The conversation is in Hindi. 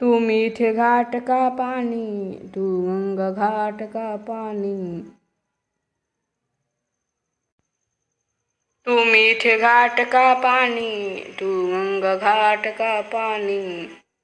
तू मीठे घाट का पानी, तू गंगा घाट का पानी। तू मीठे घाट का पानी, तू गंगा घाट का पानी।